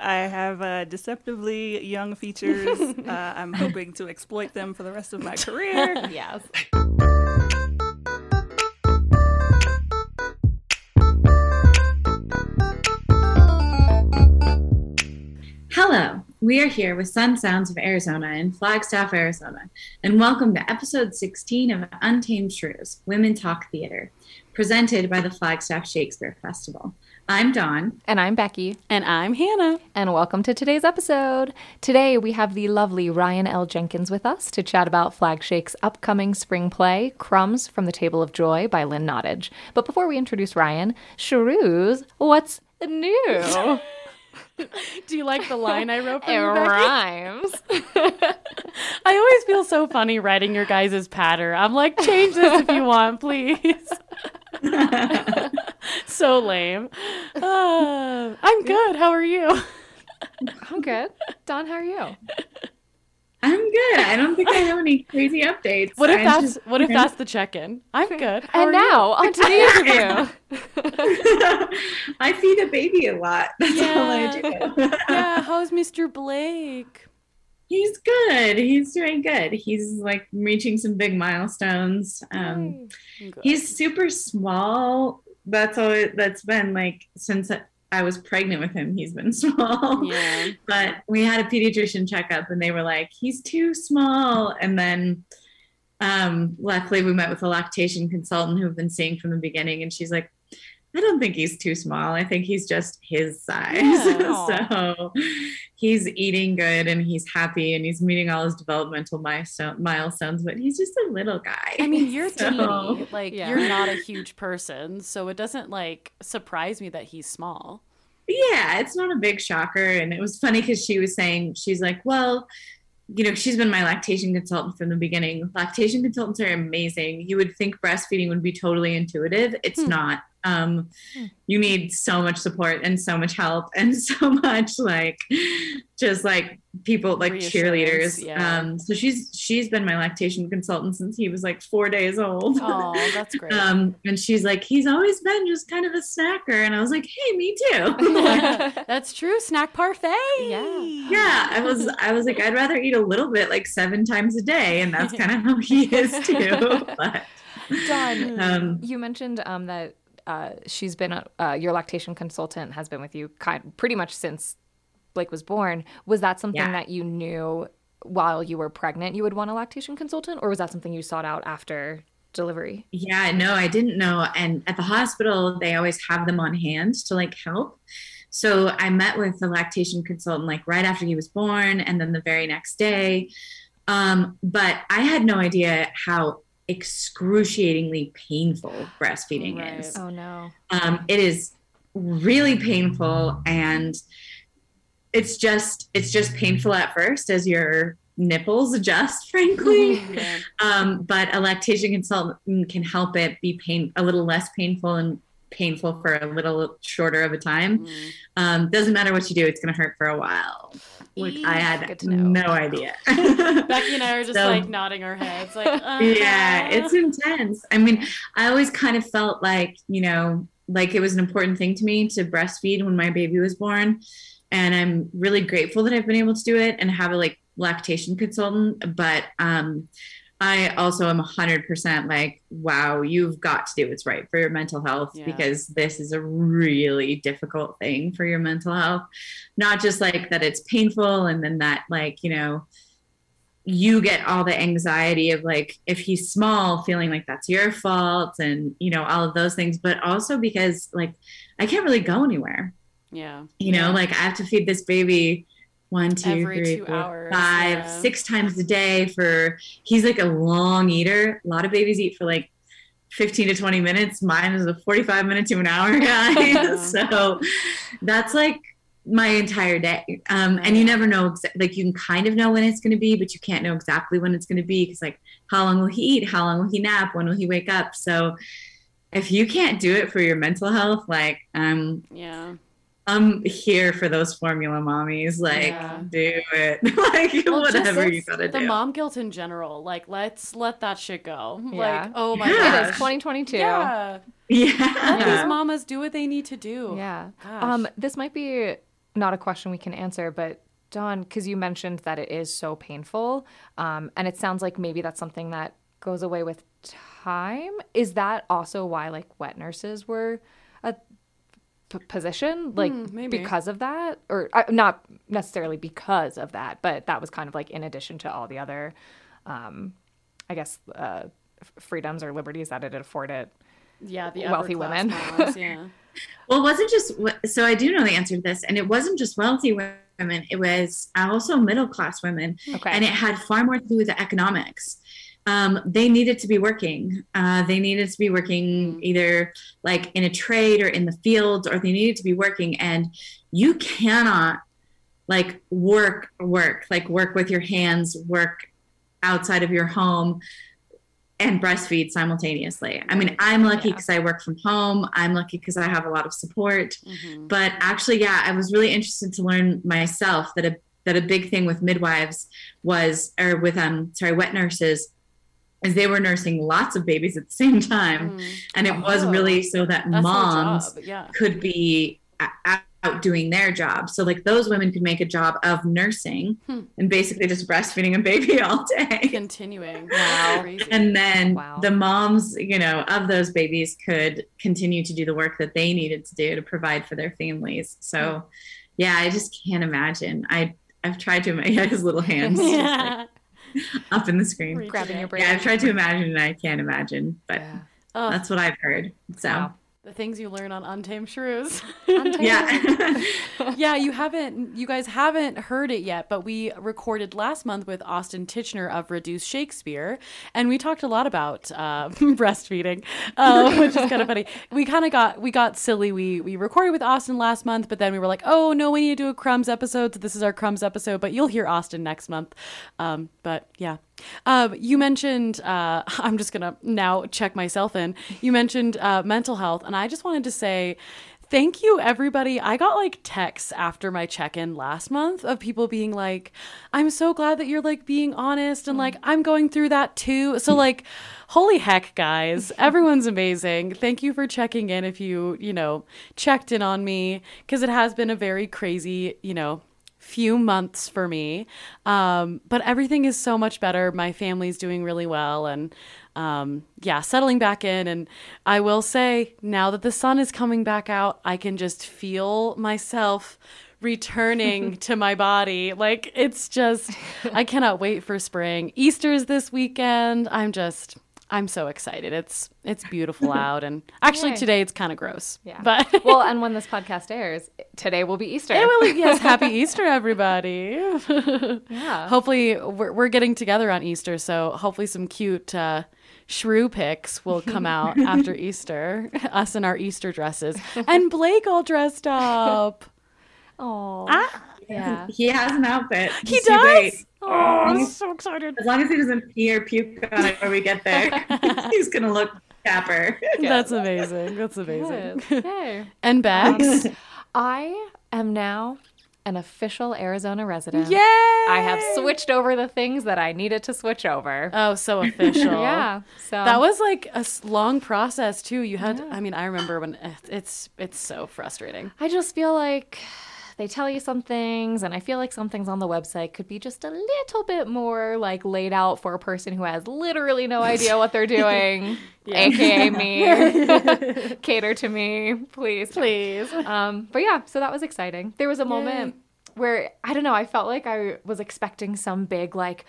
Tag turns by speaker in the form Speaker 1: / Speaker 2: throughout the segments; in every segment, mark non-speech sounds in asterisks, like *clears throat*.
Speaker 1: I have uh, deceptively young features. *laughs* uh, I'm hoping to exploit them for the rest of my *laughs* career.
Speaker 2: yes.
Speaker 3: Hello, we are here with Sun Sounds of Arizona in Flagstaff, Arizona, and welcome to episode 16 of Untamed Shrews Women Talk Theater, presented by the Flagstaff Shakespeare Festival. I'm Dawn.
Speaker 2: And I'm Becky.
Speaker 1: And I'm Hannah.
Speaker 2: And welcome to today's episode. Today we have the lovely Ryan L. Jenkins with us to chat about Flagshake's upcoming spring play, Crumbs from the Table of Joy by Lynn Nottage. But before we introduce Ryan, Shrews, what's new? *laughs*
Speaker 4: Do you like the line I wrote for
Speaker 2: it
Speaker 4: you, Becky?
Speaker 2: rhymes. *laughs*
Speaker 4: I always feel so funny writing your guys' patter. I'm like, change this if you want, please. *laughs* so lame. Uh, I'm good. How are you?
Speaker 2: I'm good. Dawn, how are you? *laughs*
Speaker 3: I'm good. I don't think I have any crazy updates.
Speaker 4: What if
Speaker 3: I'm
Speaker 4: that's
Speaker 3: just-
Speaker 4: what if that's the check-in? I'm good. How
Speaker 2: and
Speaker 4: are you?
Speaker 2: now, on to the interview.
Speaker 3: I feed a baby a lot. *laughs* That's all I do.
Speaker 4: yeah, *laughs* how's Mr. Blake?
Speaker 3: He's good. He's doing good. He's like reaching some big milestones. Um, he's super small. That's all. That's been like since I was pregnant with him. He's been *laughs* small.
Speaker 4: yeah.
Speaker 3: But we had a pediatrician checkup, and they were like, "He's too small." And then, um, luckily, we met with a lactation consultant who we've been seeing from the beginning, and she's like, "I don't think he's too small. I think he's just his size." *laughs*
Speaker 4: Yeah.
Speaker 3: so he's eating good, and he's happy, and he's meeting all his developmental milestone- milestones. But he's just a little guy.
Speaker 4: I mean, you're *laughs*
Speaker 3: So-
Speaker 4: teeny. *laughs* Like
Speaker 2: Yeah.
Speaker 4: you're not a huge person, so it doesn't like surprise me that he's small.
Speaker 3: yeah, it's not a big shocker. And it was funny because she was saying, she's like, well, you know, she's been my lactation consultant from the beginning. Lactation consultants are amazing. You would think breastfeeding would be totally intuitive. It's
Speaker 4: Hmm.
Speaker 3: not. Um,
Speaker 2: Hmm.
Speaker 3: You need so much support and so much help *laughs* and so much like just like people like
Speaker 4: Reassurance,
Speaker 3: cheerleaders.
Speaker 4: yeah.
Speaker 3: Um, so she's she's been my lactation consultant since he was like four days old.
Speaker 4: Oh, that's *laughs* great.
Speaker 3: Um, and she's like, he's always been just kind of a snacker. And I was like, hey, me too. *laughs*
Speaker 4: that's true. Snack parfait.
Speaker 2: Yeah.
Speaker 3: yeah, I was I was like, I'd rather eat a little bit like seven times a day, and that's kind of how he is too. But
Speaker 2: Dawn,
Speaker 3: um,
Speaker 2: you mentioned um, that uh, she's been a, uh, your lactation consultant has been with you kind pretty much since Blake was born. Was that something
Speaker 3: Yeah.
Speaker 2: that you knew while you were pregnant you would want a lactation consultant, or was that something you sought out after delivery?
Speaker 3: yeah, no, I didn't know. And at the hospital, they always have them on hand to like help. So I met with the lactation consultant like right after he was born, and then the very next day. Um, but I had no idea how excruciatingly painful breastfeeding
Speaker 4: Right.
Speaker 3: is.
Speaker 2: Oh no.
Speaker 3: um, it is really painful and it's just it's just painful at first as your nipples adjust *laughs* frankly *laughs*
Speaker 4: Yeah.
Speaker 3: um, but a lactation consultant can help it be pain a little less painful and painful for a little shorter of a time.
Speaker 4: Mm.
Speaker 3: um, doesn't matter what you do it's going to hurt for a while. Which i had
Speaker 2: to know.
Speaker 3: no idea. *laughs*
Speaker 4: Becky and I are just
Speaker 3: So-
Speaker 4: like nodding our heads, like *laughs* uh
Speaker 3: yeah it's intense. I mean i always kind of felt like you know like it was an important thing to me to breastfeed when my baby was born. And i'm really grateful that i've been able to do it and have a like lactation consultant but um i also am 100% like wow you've got to do what's right for your mental health
Speaker 4: Yeah.
Speaker 3: because this is a really difficult thing for your mental health not just like that it's painful and then that like you know you get all the anxiety of like if he's small feeling like that's your fault and you know all of those things but also because like i can't really go anywhere
Speaker 4: yeah.
Speaker 3: you know like i have to feed this baby one two
Speaker 4: Every
Speaker 3: three,
Speaker 4: two
Speaker 3: four,
Speaker 4: hours,
Speaker 3: five,
Speaker 4: yeah.
Speaker 3: six times a day for he's like a long eater. A lot of babies eat for like 15 to 20 minutes. Mine is a 45 minute to an hour *laughs* guy. *laughs* So that's like my entire day. Um, and you never know exa- like you can kind of know when it's going to be but you can't know exactly when it's going to be because like how long will he eat? How long will he nap? When will he wake up? So if you can't do it for your mental health like um
Speaker 4: Yeah.
Speaker 3: I'm here for those formula mommies like
Speaker 4: Yeah.
Speaker 3: do it *laughs* like
Speaker 4: Well,
Speaker 3: whatever you gotta
Speaker 4: the
Speaker 3: do
Speaker 4: mom guilt in general. Like, let's let that shit go.
Speaker 2: Yeah.
Speaker 4: Like, oh my
Speaker 3: Yeah.
Speaker 2: It is 2022.
Speaker 4: Yeah.
Speaker 3: yeah
Speaker 4: Let
Speaker 2: Yeah.
Speaker 4: these mamas do what they need to do.
Speaker 2: Yeah.
Speaker 4: Gosh.
Speaker 2: Um, this might be not a question we can answer, but Dawn, because you mentioned that it is so painful, um, and it sounds like maybe that's something that goes away with time. Is that also why like wet nurses were a p- position, like
Speaker 4: maybe.
Speaker 2: because of that, or uh, not necessarily because of that, but that was kind of like in addition to all the other, um, I guess, uh, f- freedoms or liberties that it afforded.
Speaker 4: Yeah, the
Speaker 2: Wealthy women.
Speaker 4: class moms, yeah. *laughs*
Speaker 3: Well, it wasn't just so I do know the answer to this, and it wasn't just wealthy women. It was also middle class women,
Speaker 2: Okay.
Speaker 3: and it had far more to do with the economics. Um, they needed to be working. Uh, they needed to be working either like in a trade or in the fields, or they needed to be working. And you cannot like work, work, like work with your hands, work outside of your home and breastfeed simultaneously. I mean, I'm lucky
Speaker 2: Yeah.
Speaker 3: because I work from home. I'm lucky because I have a lot of support.
Speaker 4: Mhm.
Speaker 3: But actually, yeah, I was really interested to learn myself that a that a big thing with midwives was, or with um, sorry, wet nurses, is they were nursing lots of babies at the same time,
Speaker 4: Mm.
Speaker 3: and it was
Speaker 4: Oh.
Speaker 3: really so that moms
Speaker 4: yeah.
Speaker 3: could be out doing their job. So like those women could make a job of nursing
Speaker 4: Hmm.
Speaker 3: and basically just breastfeeding a baby *laughs* all day.
Speaker 4: Continuing. *laughs*
Speaker 2: Wow.
Speaker 3: And then
Speaker 2: Wow.
Speaker 3: the moms, you know, of those babies could continue to do the work that they needed to do to provide for their families. So, yeah, I just can't imagine. I I've tried to imagine *laughs* his little hands
Speaker 4: yeah. *laughs*
Speaker 3: up in the screen.
Speaker 2: Grabbing your brain.
Speaker 3: Yeah, I've tried to imagine and I can't imagine, but
Speaker 2: Yeah.
Speaker 4: Ugh,
Speaker 3: that's what I've heard. So,
Speaker 2: Wow.
Speaker 4: The things you learn on Untamed Shrews.
Speaker 3: yeah. *laughs*
Speaker 4: yeah, you haven't, you guys haven't heard it yet, but we recorded last month with Austin Tichenor of Reduced Shakespeare, and we talked a lot about uh, *laughs* breastfeeding, uh, *laughs* which is kind of funny. We kind of got we got silly. We we recorded with Austin last month, but then we were like, oh no, we need to do a Crumbs episode. So this is our Crumbs episode, but you'll hear Austin next month. Um, but yeah. Um, you mentioned, uh, *laughs* I'm just going to now check myself in. You mentioned uh, mental health, and I just wanted to say, Thank you, everybody. I got like texts after my check in last month of people being like, I'm so glad that you're like being honest and like, I'm going through that too. So, like, holy heck, guys, *laughs* everyone's amazing. Thank you for checking in if you, you know, checked in on me because it has been a very crazy, you know, few months for me. Um, but everything is so much better. My family's doing really well and um, yeah, settling back in. And I will say, now that the sun is coming back out, I can just feel myself returning *laughs* to my body. Like it's just, I cannot wait for spring. Easter's this weekend. I'm just. I'm so excited. It's it's beautiful *laughs* out and actually
Speaker 2: Yay.
Speaker 4: today it's kind of gross.
Speaker 2: Yeah.
Speaker 4: But *laughs*
Speaker 2: well, and when this podcast airs, today will be Easter.
Speaker 4: it will, yes, *laughs* happy Easter, everybody.
Speaker 2: Yeah.
Speaker 4: hopefully, we're, we're getting together on Easter, so hopefully, some cute uh, shrew pics will come out after Easter. Us in our Easter dresses, and Blake all dressed up.
Speaker 2: Oh. Yeah. *laughs*
Speaker 3: he has an outfit.
Speaker 4: he
Speaker 3: It's
Speaker 4: does. Oh, I'm so excited.
Speaker 3: As long as he doesn't pee or puke on it when we get there, *laughs* he's gonna look dapper.
Speaker 4: That's amazing. That's amazing.
Speaker 2: Good. *laughs*
Speaker 4: And Bex, um,
Speaker 2: I am now an official Arizona resident.
Speaker 4: yay!
Speaker 2: I have switched over the things that I needed to switch over.
Speaker 4: Oh, so official.
Speaker 2: yeah. So
Speaker 4: That was like a long process too. You had, I mean, I remember when it's it's so frustrating.
Speaker 2: I just feel like they tell you some things, and I feel like some things on the website could be just a little bit more like laid out for a person who has literally no idea what they're *laughs* doing, aka *laughs* me. *laughs* Cater to me, please.
Speaker 4: Please.
Speaker 2: Um, but yeah, so that was exciting. There was a moment where I don't know, I felt like I was expecting some big like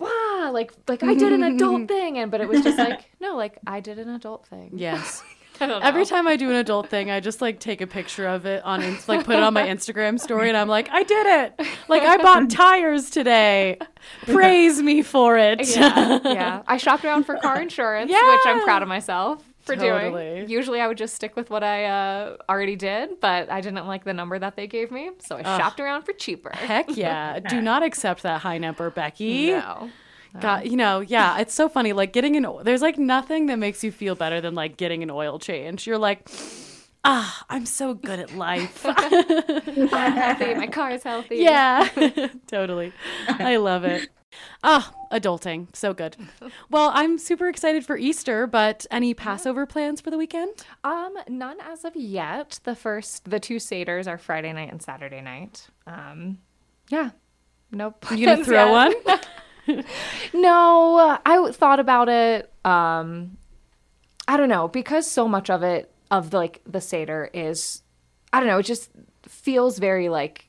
Speaker 2: wow, like like I did an adult thing and but it was just like no, like I did an adult thing.
Speaker 4: Yes. *laughs*
Speaker 2: I don't know.
Speaker 4: Every time I do an adult thing, I just like take a picture of it on, Inst- like put it on my Instagram story, and I'm like, I did it! Like I bought *laughs* tires today. Praise me for it.
Speaker 2: yeah, yeah. *laughs* I shopped around for car insurance, which I'm proud of myself for
Speaker 4: Totally.
Speaker 2: doing. Usually I would just stick with what I uh, already did, but I didn't like the number that they gave me, so I shopped around for cheaper.
Speaker 4: Heck yeah! Do not accept that high number, Becky.
Speaker 2: No.
Speaker 4: God, you know, yeah, it's so funny. Like getting an, there's like nothing that makes you feel better than like getting an oil change. You're like, ah, I'm so good at life. *laughs*
Speaker 2: I'm healthy. My car is healthy. *laughs*
Speaker 4: yeah, *laughs* totally. I love it. Ah, adulting. So good. Well, I'm super excited for Easter, but any Passover plans for the weekend?
Speaker 2: Um, none as of yet. The first, the two Seders are Friday night and Saturday night. Um, yeah. Nope.
Speaker 4: You gonna throw one? *laughs*
Speaker 2: No, I thought about it. Um, I don't know because so much of it of the, like the Seder is, I don't know, it just feels very like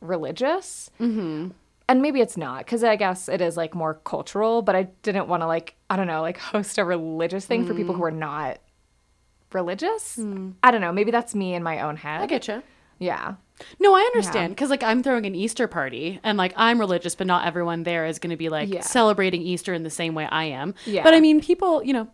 Speaker 2: religious. Mm-hmm. And maybe it's not because I guess it is like more cultural. But I didn't want to like I don't know like *laughs* host a religious thing for people who are not religious. I don't know. Maybe that's me in my own head.
Speaker 4: I get you.
Speaker 2: Yeah.
Speaker 4: No, I understand because like I'm throwing an Easter party and like I'm religious, but not everyone there is going to be like
Speaker 2: Yeah.
Speaker 4: celebrating Easter in the same way I am.
Speaker 2: Yeah.
Speaker 4: But I mean, people, you know,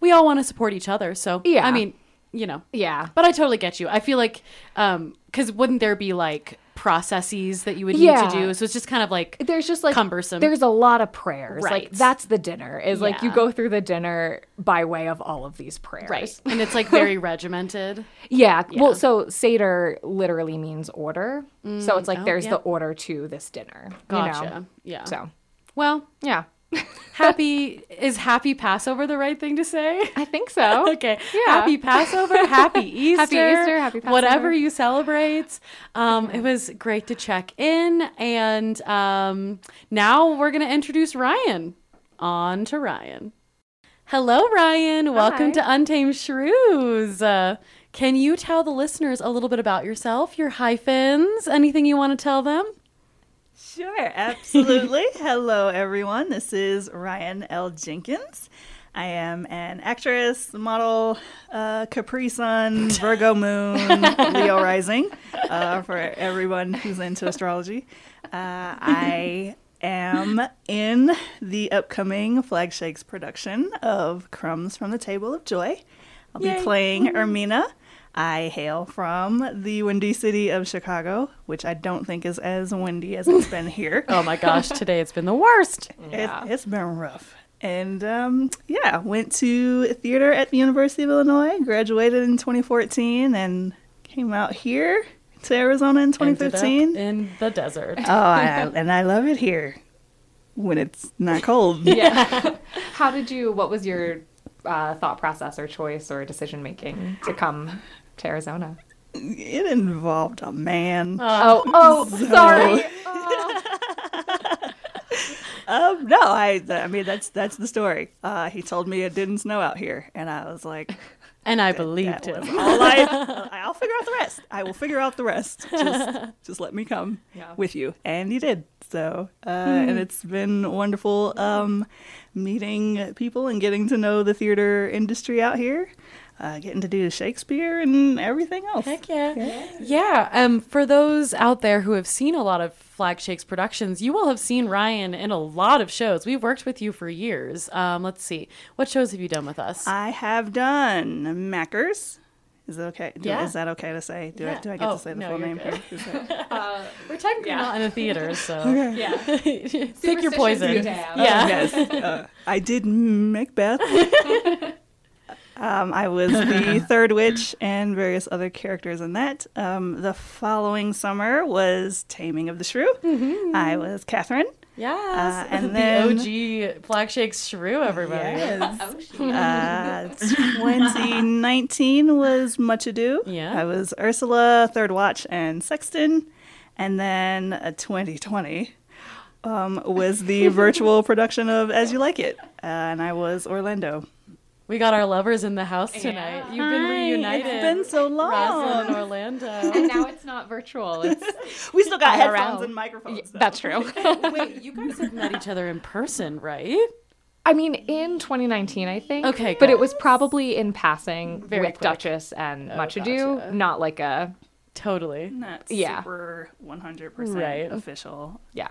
Speaker 4: we all want to support each other. So
Speaker 2: Yeah.
Speaker 4: I mean, you know,
Speaker 2: Yeah.
Speaker 4: but I totally get you. I feel like, um, because wouldn't there be like processes that you would need
Speaker 2: Yeah.
Speaker 4: to do? So it's just kind of like
Speaker 2: there's just like
Speaker 4: Cumbersome.
Speaker 2: There's a lot of prayers. Like that's the dinner. Is like you go through the dinner by way of all of these prayers.
Speaker 4: right, *laughs* and it's like very regimented.
Speaker 2: Yeah. Well, so Seder literally means order. so it's like
Speaker 4: oh,
Speaker 2: there's
Speaker 4: yeah.
Speaker 2: the order to this dinner.
Speaker 4: Gotcha.
Speaker 2: You know?
Speaker 4: Yeah.
Speaker 2: So
Speaker 4: Well,
Speaker 2: yeah, *laughs*
Speaker 4: happy is happy Passover the right thing to say?
Speaker 2: I think so. *laughs*
Speaker 4: Okay.
Speaker 2: Yeah.
Speaker 4: Happy Passover. Happy *laughs* Easter.
Speaker 2: Happy Easter, happy Passover.
Speaker 4: Whatever you celebrate. Um, it was great to check in. And um, now we're going to introduce Ryan. On to Ryan. Hello, Ryan. Welcome to Untamed Shrews. Uh, can you tell the listeners a little bit about yourself, your hyphens, anything you want to tell them?
Speaker 1: Sure, absolutely. *laughs* Hello, everyone. This is Ryan L. Jenkins. I am an actress, model, uh, Capri Sun, Virgo *laughs* Moon, Leo Rising, uh, for everyone who's into astrology. Uh, I am in the upcoming Flag Shakes production of Crumbs from the Table of Joy. I'll
Speaker 4: Yay.
Speaker 1: be playing Ermina. I hail from the windy city of Chicago, which I don't think is as windy as it's been *laughs* here.
Speaker 4: Oh my gosh, today it's been the worst.
Speaker 2: Yeah.
Speaker 1: It, it's been rough. And um, yeah, went to theater at the University of Illinois, graduated in 2014, and came out here to Arizona in
Speaker 4: Ended up
Speaker 1: 2015.
Speaker 4: in the desert.
Speaker 1: Oh, I, and I love it here when it's not cold. *laughs*
Speaker 2: yeah. How did you? What was your uh, thought process or choice or decision making to come to Arizona?
Speaker 1: It involved a man.
Speaker 2: Oh, oh, *laughs* sorry. *laughs*
Speaker 1: Um, no, I, I mean that's that's the story. Uh, he told me it didn't snow out here, and I was like,
Speaker 4: And I believed him.
Speaker 1: all I, *laughs* I'll figure out the rest. I will figure out the rest. Just, just let me come
Speaker 2: Yeah.
Speaker 1: with you, and he did. So, uh, and it's been wonderful um, meeting people and getting to know the theater industry out here. Uh, getting to do Shakespeare and everything else.
Speaker 4: Heck yeah. Yeah. Um, for those out there who have seen a lot of Flag Shakes productions, you will have seen Ryan in a lot of shows. We've worked with you for years. Um, let's see. What shows have you done with us?
Speaker 1: I have done Mackers. Is it okay? Do,
Speaker 4: Yeah.
Speaker 1: Is that okay to say? Do, I, do I get
Speaker 4: Oh,
Speaker 1: to say the
Speaker 4: no,
Speaker 1: full name?
Speaker 4: good.
Speaker 1: here? Is that- *laughs* *laughs*
Speaker 4: We're technically not in the theater, so *laughs*
Speaker 2: Yeah.
Speaker 4: pick your poison.
Speaker 2: you damn.
Speaker 4: Yeah.
Speaker 1: yes. Uh, I did Macbeth. Um, I was the *laughs* third witch and various other characters in that. Um, the following summer was Taming of the Shrew. I was Catherine.
Speaker 4: Yes.
Speaker 1: Uh, and *laughs*
Speaker 4: the
Speaker 1: then-
Speaker 4: OG Flag Shakes Shrew, everybody. *laughs*
Speaker 1: Uh, 2019 was Much Ado.
Speaker 4: Yeah.
Speaker 1: I was Ursula, Third Watch, and Sexton. And then uh, 2020 um, was the virtual production of As You Like It. Uh, and I was Orlando.
Speaker 4: We got our lovers in the house tonight. You've been reunited.
Speaker 1: It's been so long.
Speaker 4: Rosalind and Orlando. *laughs*
Speaker 2: And now it's not virtual. It's *laughs*
Speaker 1: We still got
Speaker 2: IRL.
Speaker 1: headphones and microphones. though.
Speaker 2: that's true. *laughs*
Speaker 4: Wait, you guys have met each other in person, right?
Speaker 2: I mean, in 2019, I think.
Speaker 4: Okay,
Speaker 2: but it was probably in passing
Speaker 4: Very
Speaker 2: with
Speaker 4: quick.
Speaker 2: Duchess and oh, Much Ado,
Speaker 4: gotcha.
Speaker 2: not like a
Speaker 4: Totally.
Speaker 1: Not
Speaker 2: Yeah.
Speaker 1: super 100%
Speaker 4: Right.
Speaker 1: official.
Speaker 2: yeah.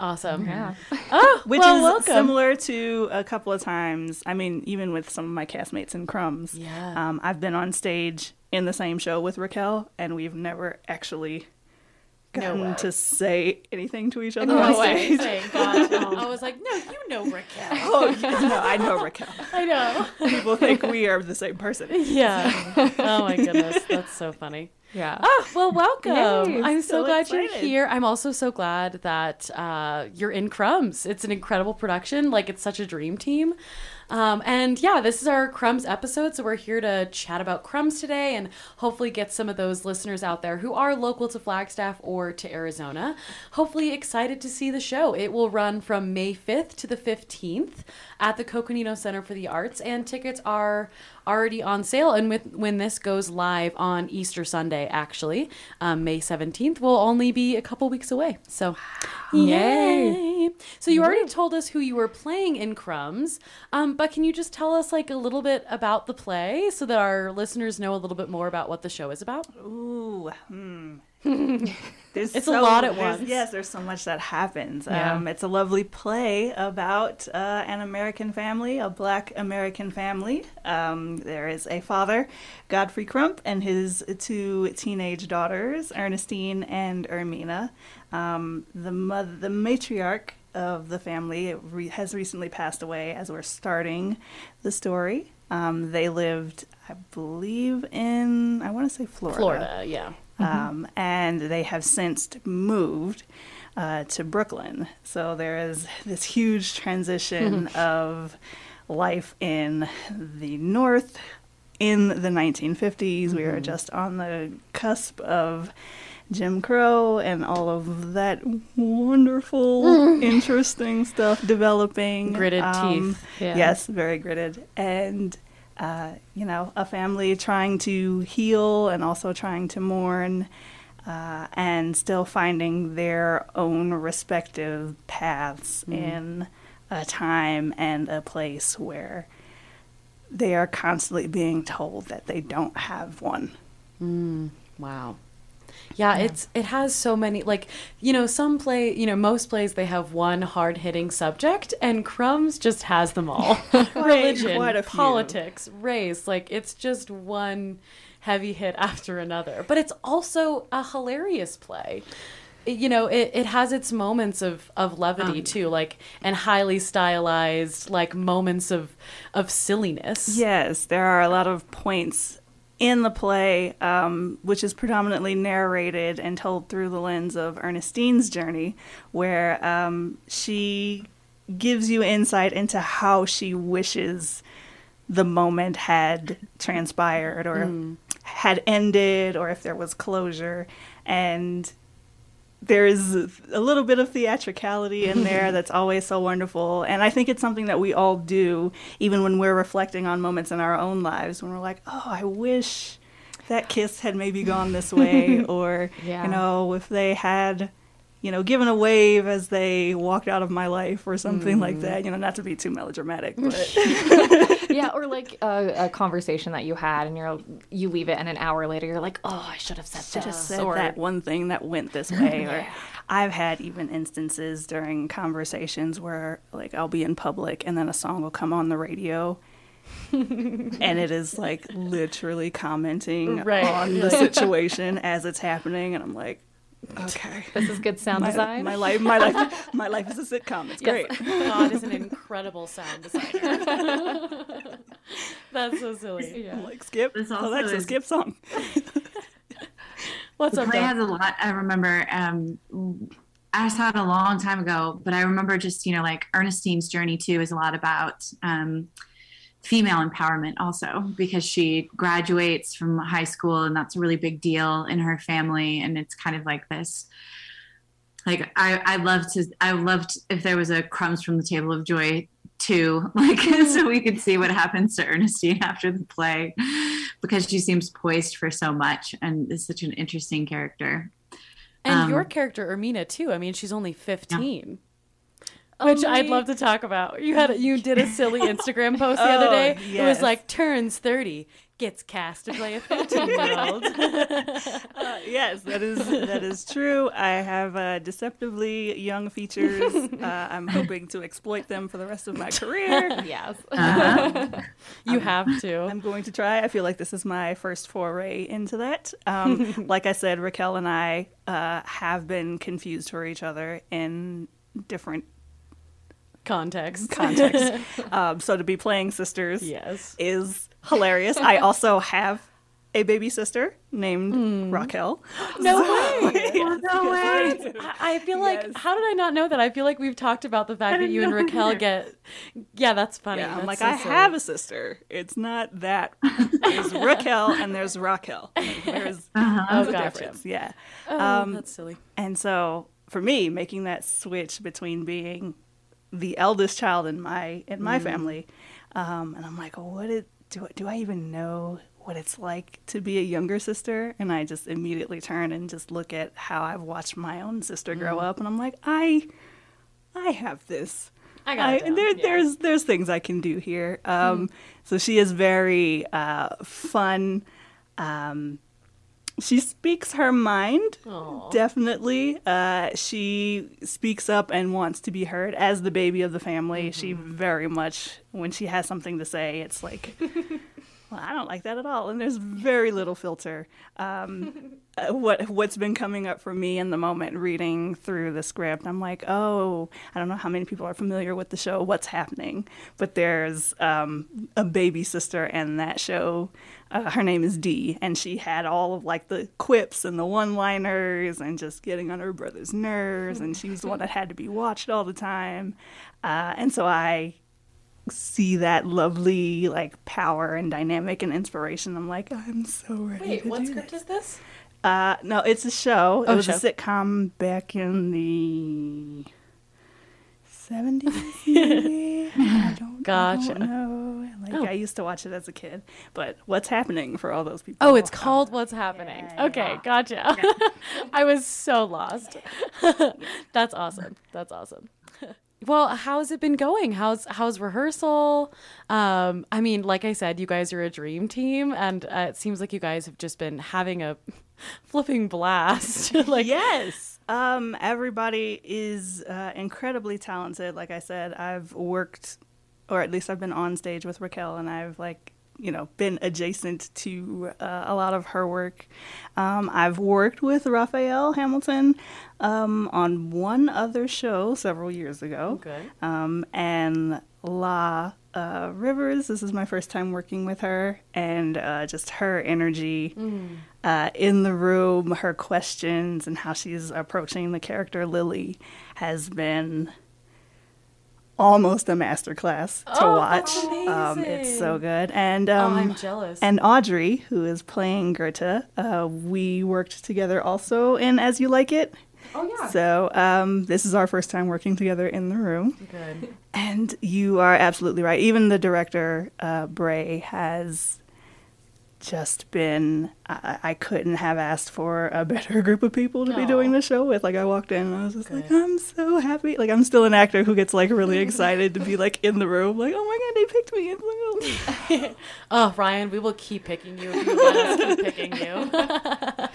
Speaker 4: Awesome.
Speaker 2: Yeah. *laughs*
Speaker 4: Oh, *laughs*
Speaker 1: Which
Speaker 4: well,
Speaker 1: is
Speaker 4: welcome.
Speaker 1: similar to a couple of times. I mean, even with some of my castmates in Crumbs.
Speaker 4: Yeah.
Speaker 1: Um, I've been on stage in the same show with Raquel, and we've never actually gotten
Speaker 4: way.
Speaker 1: to say anything to each other
Speaker 4: No way.
Speaker 1: stage.
Speaker 4: Saying, gotcha. *laughs* I was like, no, you know Raquel.
Speaker 1: Oh no, I know Raquel.
Speaker 4: I know.
Speaker 1: People think we are the same person.
Speaker 4: Yeah. Oh my goodness, that's so funny.
Speaker 2: Yeah.
Speaker 4: Ah, well, welcome.
Speaker 2: Yay,
Speaker 4: I'm so,
Speaker 1: so
Speaker 4: glad you're here. I'm also so glad that uh, you're in Crumbs. It's an incredible production. Like, it's such a dream team. Um, and yeah, this is our Crumbs episode. So we're here to chat about Crumbs today and hopefully get some of those listeners out there who are local to Flagstaff or to Arizona, hopefully excited to see the show. It will run from May 5th to the 15th at the Coconino Center for the Arts, and tickets are already on sale. And with when this goes live on Easter Sunday, actually, um, May 17th, will only be a couple weeks away. So, yay! So you already told us who you were playing in Crumbs, um, but can you just tell us like a little bit about the play so that our listeners know a little bit more about what the show is about?
Speaker 1: Ooh, hmm. There's
Speaker 4: It's a lot at once.
Speaker 1: Yes, there's so much that happens.
Speaker 2: Yeah.
Speaker 1: Um, it's a lovely play about uh, an American family, a black American family. Um, there is a father, Godfrey Crump, and his two teenage daughters, Ernestine and Ermina. Um, the mother, the matriarch of the family re- has recently passed away as we're starting the story. Um, they lived, I believe, in I want to say
Speaker 4: Florida. Florida, yeah.
Speaker 1: Um, and they have since moved uh, to Brooklyn. So there is this huge transition of life in the North in the 1950s. We are just on the cusp of Jim Crow and all of that wonderful, interesting stuff developing.
Speaker 4: Gritted
Speaker 1: Um,
Speaker 4: teeth.
Speaker 2: Yeah.
Speaker 1: Yes, very gritted. And, uh, you know, a family trying to heal and also trying to mourn uh, and still finding their own respective paths in a time and a place where they are constantly being told that they don't have one.
Speaker 4: Wow. Yeah, it's it has so many like you know some play you know most plays they have one hard hitting subject and Crumbs just has them all. *laughs* *laughs* Religion
Speaker 1: quite a few.
Speaker 4: politics race like it's just one heavy hit *laughs* after another. But it's also a hilarious play. You know it, it has its moments of of levity um. too like and highly stylized like moments of of silliness.
Speaker 1: Yes, there are a lot of points in the play, um, which is predominantly narrated and told through the lens of Ernestine's journey, where um, she gives you insight into how she wishes the moment had transpired or had ended or if there was closure. And there's a little bit of theatricality in there *laughs* that's always so wonderful. And I think it's something that we all do, even when we're reflecting on moments in our own lives, when we're like, oh, I wish that kiss had maybe gone this way, *laughs* or,
Speaker 2: Yeah.
Speaker 1: you know, if they had. You know, given a wave as they walked out of my life, or something like mm-hmm. that. You know, not to be too melodramatic, but *laughs*
Speaker 2: yeah, or like a, a conversation that you had, and you're you leave it, and an hour later you're like, oh, I should have said
Speaker 1: should have said
Speaker 2: or
Speaker 1: that one thing that went this *laughs* way. Or I've had even instances during conversations where like I'll be in public and then a song will come on the radio. *laughs* and it is like literally commenting
Speaker 4: Right.
Speaker 1: on the situation as it's happening and I'm like okay
Speaker 2: this is good sound
Speaker 1: my,
Speaker 2: design.
Speaker 1: my life my life my life is a sitcom it's
Speaker 2: Yes.
Speaker 1: great *laughs*
Speaker 4: God is an incredible sound designer. *laughs* *laughs* That's so silly.
Speaker 1: I'm like skip
Speaker 3: This also
Speaker 1: Alexa
Speaker 3: is-
Speaker 1: skip song
Speaker 4: What's
Speaker 3: the
Speaker 4: up,
Speaker 3: play
Speaker 4: Doug?
Speaker 3: has a lot. I remember. Um, I saw it a long time ago, but I remember just you know like Ernestine's journey too is a lot about um, female empowerment also because she graduates from high school and that's a really big deal in her family and it's kind of like this like I I love to I loved if there was a crumbs from the table of joy too *laughs* like so we could see what happens to Ernestine *laughs* after the play because she seems poised for so much and is such an interesting character
Speaker 4: And
Speaker 3: Um,
Speaker 4: your character, Ermina, too. I mean, she's only 15. Which I'd love to talk about. You had you did a silly *laughs* Instagram post the other
Speaker 1: Oh,
Speaker 4: day. It was like turns thirty, gets cast to play a fifteen year old. *laughs*
Speaker 1: Uh, yes, that is that is true. I have uh, deceptively young features. *laughs* Uh, I'm hoping to exploit them for the rest of my career.
Speaker 2: Yes.
Speaker 4: You have to.
Speaker 1: I'm going to try. I feel like this is my first foray into that. Um, like I said, Raquel and I uh, have been confused for each other in different
Speaker 4: Context. *laughs*
Speaker 1: Context. *laughs* um, so to be playing sisters
Speaker 4: Yes.
Speaker 1: is hilarious. I also have a baby sister named Raquel. *gasps*
Speaker 4: No way. *laughs*
Speaker 3: No way.
Speaker 4: I I feel like
Speaker 1: Yes.
Speaker 4: how did I not know that? I feel like we've talked about the fact that you and Raquel get. Yeah, that's funny.
Speaker 1: Yeah, I'm like,
Speaker 4: so
Speaker 1: I
Speaker 4: silly.
Speaker 1: have a sister. It's not that. There's Raquel and there's Raquel. There's,
Speaker 3: Uh-huh.
Speaker 4: Oh,
Speaker 1: there's a
Speaker 4: gotcha.
Speaker 1: difference. Yeah.
Speaker 4: Oh,
Speaker 1: um,
Speaker 4: that's silly.
Speaker 1: And so for me, making that switch between being the eldest child in my in my family, um, and I'm like, what it, do I- do I even know what it's like to be a younger sister? And I just immediately turn and just look at how I've watched my own sister grow up, and I'm like, I I have this.
Speaker 4: I got it down,
Speaker 1: there,
Speaker 4: yeah.
Speaker 1: There's there's things I can do here. Um, So she is very uh, fun. Um, she speaks her mind
Speaker 4: Aw.
Speaker 1: definitely uh, she speaks up and wants to be heard as the baby of the family she
Speaker 4: Mm-hmm.
Speaker 1: very much when she has something to say it's like well i don't like that at all and there's very little filter um, *laughs* uh, what what's been coming up for me in the moment reading through the script. I'm like oh i don't know how many people are familiar with the show what's happening? But there's um, a baby sister in that show. Uh, her name is Dee, and she had all of like the quips and the one-liners, and just getting on her brother's nerves. And she was the one that had to be watched all the time, uh, and so I see that lovely like power and dynamic and inspiration. I'm like, I'm so ready.
Speaker 4: Wait,
Speaker 1: to
Speaker 4: what
Speaker 1: do
Speaker 4: script
Speaker 1: this.
Speaker 4: is this?
Speaker 1: Uh, no, it's a show. It
Speaker 4: Oh,
Speaker 1: was
Speaker 4: show.
Speaker 1: a sitcom back in the 70s, *laughs* maybe. I don't,
Speaker 4: Gotcha.
Speaker 1: I don't know. Like,
Speaker 4: Oh.
Speaker 1: I used to watch it as a kid. But what's happening for all those people?
Speaker 4: Oh, it's called What's Happening.
Speaker 1: Yeah,
Speaker 4: okay, gotcha. *laughs* I was so lost. *laughs* That's awesome. That's awesome. Well, how's it been going? How's how's rehearsal? Um, I mean, like I said, you guys are a dream team, and uh, it seems like you guys have just been having a *laughs* flipping blast. *laughs* like,
Speaker 1: yes. Um, everybody is uh, incredibly talented. Like I said, I've worked, or at least I've been on stage with Raquel, and I've like you know been adjacent to uh, a lot of her work. Um, I've worked with Raphael Hamilton um, on one other show several years ago.
Speaker 4: Good.
Speaker 1: Um, and La uh, Rivers, this is my first time working with her, and uh, just her energy uh, in the room, her questions, and how she's approaching the character Lily has been almost a masterclass to
Speaker 4: Oh,
Speaker 1: watch. Um, it's so good. And
Speaker 4: oh,
Speaker 1: um,
Speaker 4: I'm jealous.
Speaker 1: and Audrey, who is playing Gerte, uh, we worked together also in As You Like It.
Speaker 2: Oh yeah.
Speaker 1: So um, this is our first time working together in the room.
Speaker 4: Good.
Speaker 1: And you are absolutely right. Even the director, uh, Bray, has just been. I, I couldn't have asked for a better *laughs* group of people to be doing the show with. Like I walked in and I was just like, I'm so happy. Like I'm still an actor who gets like really *laughs* excited to be like in the room. Like oh my god, they picked me. It's like, oh. *laughs*
Speaker 4: Oh, Ryan, we will keep picking you if you let us keep picking you.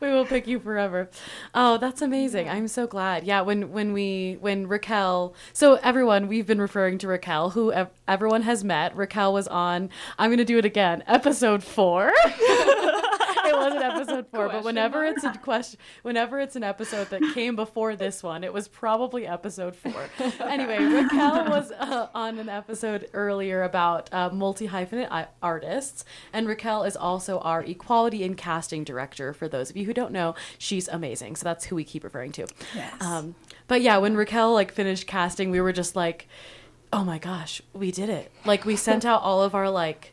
Speaker 4: we will pick you forever. Oh, that's amazing. I'm so glad. Yeah, when when we when Raquel, so everyone, we've been referring to Raquel, who everyone has met. Raquel was on. I'm going to do it again. Episode 4. *laughs* it wasn't episode 4, but whenever it's a question whenever it's an episode that came before this one, it was probably episode 4. *laughs* Anyway, Raquel was uh, on an episode earlier about uh, multi hyphenate artists, and Raquel is also our equality and casting director. For those of you who don't know, she's amazing. So that's who we keep referring to.
Speaker 1: Yes.
Speaker 4: Um, but yeah, when Raquel like finished casting, we were just like, "Oh my gosh, we did it!" Like we sent out all of our like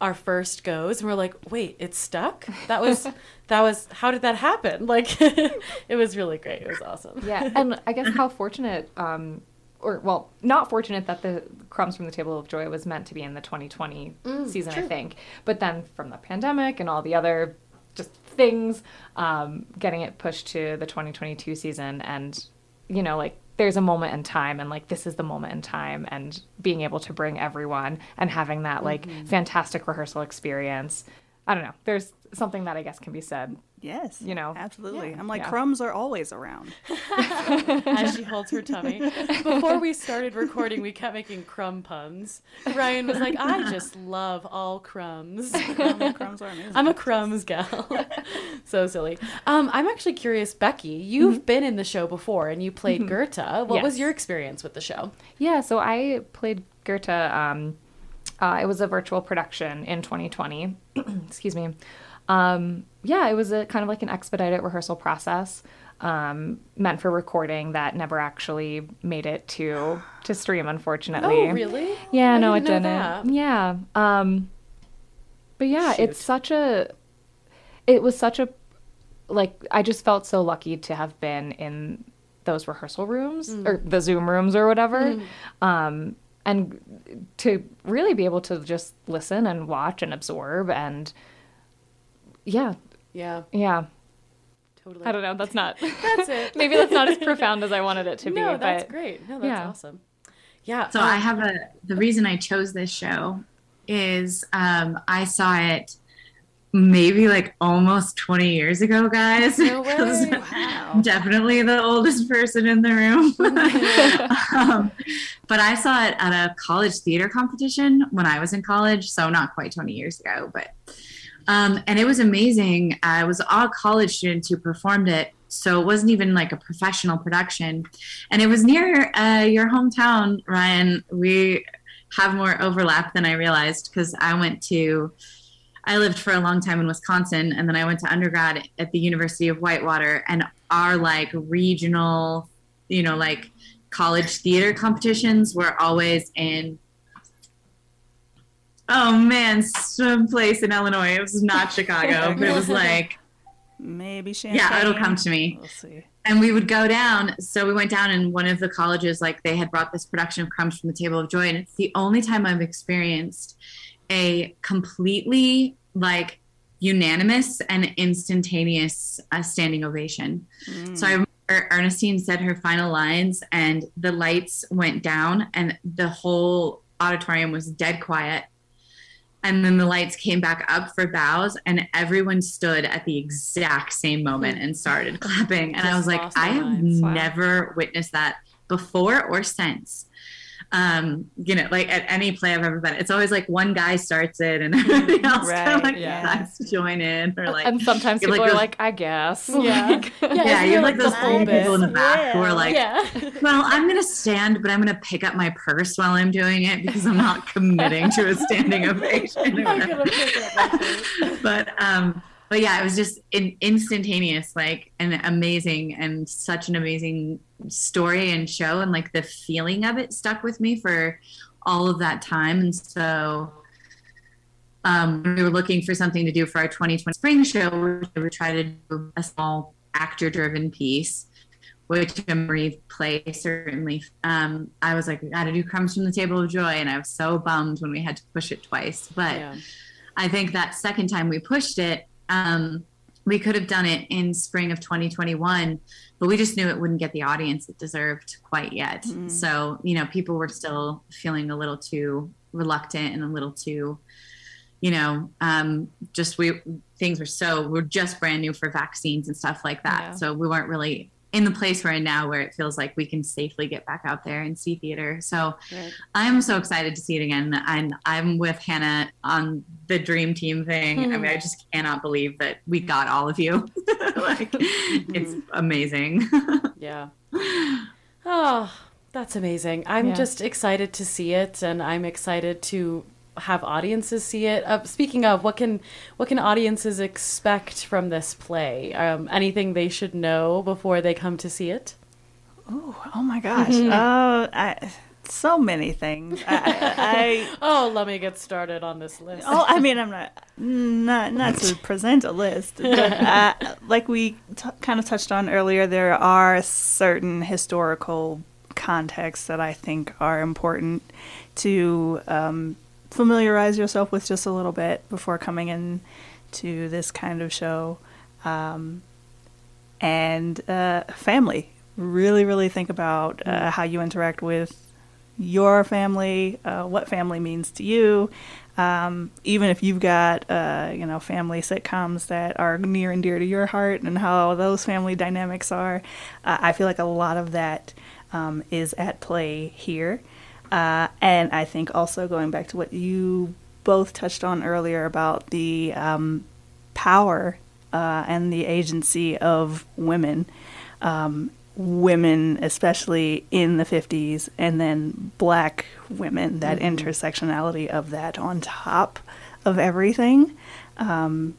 Speaker 4: our first goes and we're like wait it's stuck? That was *laughs* that was how did that happen? Like *laughs* it was really great. It was awesome.
Speaker 2: Yeah, and I guess how fortunate, um, or well, not fortunate that the Crumbs from the Table of Joy was meant to be in the 2020 season, I think. But then from the pandemic and all the other just things, um, getting it pushed to the 2022 season, and you know, like there's a moment in time and like this is the moment in time and being able to bring everyone and having that like mm-hmm. fantastic rehearsal experience. I don't know. There's something that i guess can be said
Speaker 1: Yes.
Speaker 2: You know.
Speaker 1: Absolutely.
Speaker 4: Yeah.
Speaker 1: I'm like
Speaker 2: Yeah.
Speaker 1: crumbs are always around. *laughs* *laughs*
Speaker 4: as she holds her tummy. Before we started recording, we kept making crumb puns. Ryan was like, I *laughs* just love all crumbs.
Speaker 1: crumbs are amazing.
Speaker 4: I'm a crumbs gal. so silly. Um, I'm actually curious, Becky, you've been in the show before and you played Gerte. What was your experience with the show?
Speaker 2: Yeah, so I played Gerte. Um, uh, it was a virtual production in 2020. *clears throat* Excuse me. Um, yeah, it was a kind of like an expedited rehearsal process um, meant for recording that never actually made it to to stream, unfortunately.
Speaker 4: Oh, really?
Speaker 2: Yeah,
Speaker 4: I
Speaker 2: no, it
Speaker 4: didn't know
Speaker 2: didn't. Yeah. Um, but yeah, it's such a. It was such a, like I just felt so lucky to have been in those rehearsal rooms
Speaker 4: Mm.
Speaker 2: or the Zoom rooms or whatever, um, and to really be able to just listen and watch and absorb and. Yeah,
Speaker 4: Yeah,
Speaker 2: yeah.
Speaker 4: totally.
Speaker 2: I don't know. That's not. *laughs*
Speaker 4: That's it. *laughs*
Speaker 2: maybe that's not as profound as I wanted it to be.
Speaker 4: no, that's
Speaker 2: but
Speaker 4: great. No, that's
Speaker 2: yeah.
Speaker 4: awesome. Yeah.
Speaker 3: So
Speaker 4: um,
Speaker 3: I have a the reason I chose this show is um, I saw it maybe like almost 20 years ago, guys.
Speaker 4: No *laughs*
Speaker 3: 'Cause
Speaker 4: way.
Speaker 3: I'm definitely the oldest person in the room. um, but I saw it at a college theater competition when I was in college, so not quite 20 years ago, but um, and it was amazing. Uh, it was all college students who performed it, so it wasn't even like a professional production, and it was near uh, your hometown, Ryan. We have more overlap than I realized because I went to. I lived for a long time in Wisconsin, and then I went to undergrad at the University of Whitewater. And our like regional, you know, like college theater competitions were always in. Oh man, some place in Illinois. It was not *laughs* Chicago, but it was like,
Speaker 1: Maybe Champaign.
Speaker 3: yeah, it'll come to me
Speaker 1: We'll see.
Speaker 3: and we would go down. So we went down, and one of the colleges, like they had brought this production of Crumbs from the Table of Joy, and it's the only time I've experienced a completely like unanimous and instantaneous uh, standing ovation. So I remember Ernestine said her final lines, and the lights went down, and the whole auditorium was dead quiet. And then the lights came back up for bows, and everyone stood at the exact same moment and started clapping. And I was like, I have.
Speaker 2: Wow.
Speaker 3: never witnessed that before or since. Um, you know, like at any play I've ever been, it's always like one guy starts it and *laughs* everybody else kind
Speaker 1: Right,
Speaker 3: of like
Speaker 4: yeah.
Speaker 3: decides to join in or like
Speaker 2: and sometimes people
Speaker 3: like
Speaker 2: are
Speaker 3: those-
Speaker 2: like, I guess. *laughs*
Speaker 4: Yeah.
Speaker 2: Like- *laughs*
Speaker 4: Yeah,
Speaker 3: yeah, you
Speaker 4: there,
Speaker 3: have like
Speaker 4: like,
Speaker 3: those old people in the
Speaker 4: bit?
Speaker 3: back who are like,
Speaker 4: yeah.
Speaker 3: well, I'm going to stand, but I'm going to pick up my purse while I'm doing it because I'm not committing to a standing ovation.
Speaker 4: I'm gonna pick up my purse.
Speaker 3: but um, but yeah, it was just in, instantaneous, like and amazing, and such an amazing story and show, and like the feeling of it stuck with me for all of that time, and so. Um, we were looking for something to do for our 2020 spring show. We would try to do a small actor-driven piece, which Marie play certainly. Um, I was like, we got to do Crumbs from the Table of Joy, and I was so bummed when we had to push it twice. But
Speaker 4: Yeah.
Speaker 3: I think that second time we pushed it, um, we could have done it in spring of 2021, but we just knew it wouldn't get the audience it deserved quite yet.
Speaker 1: Mm.
Speaker 3: So, you know, people were still feeling a little too reluctant and a little too, you know, um, just we things were so we're just brand new for vaccines and stuff like that.
Speaker 2: Yeah.
Speaker 3: So we weren't really in the place we're in now where it feels like we can safely get back out there and see theater. So
Speaker 4: Right.
Speaker 3: I'm so excited to see it again. And I'm with Hannah on the dream team thing. I mean, I just cannot believe that we got all of you. *laughs* like, mm-hmm. it's amazing. *laughs*
Speaker 4: Yeah. Oh, that's amazing. I'm
Speaker 2: Yeah.
Speaker 4: just excited to see it and I'm excited to have audiences see it. Uh, speaking of, what can what can audiences expect from this play? Um, anything they should know before they come to see it?
Speaker 1: Ooh, oh my gosh. *laughs* Oh, I, so many things. I, I, *laughs*
Speaker 4: Oh, let me get started on this list.
Speaker 1: oh, I mean, I'm not not not to *laughs* present a list, but uh, like we t- kind of touched on earlier, there are certain historical contexts that I think are important to um, familiarize yourself with just a little bit before coming in to this kind of show, um, and uh, family really, really think about uh, how you interact with your family, uh, what family means to you. Um, even if you've got, uh, you know, family sitcoms that are near and dear to your heart and how those family dynamics are, uh, I feel like a lot of that um, is at play here. Uh, and I think also going back to what you both touched on earlier about the um, power uh, and the agency of women, um, women especially in the 50s, and then black women, that intersectionality of that on top of everything. Um,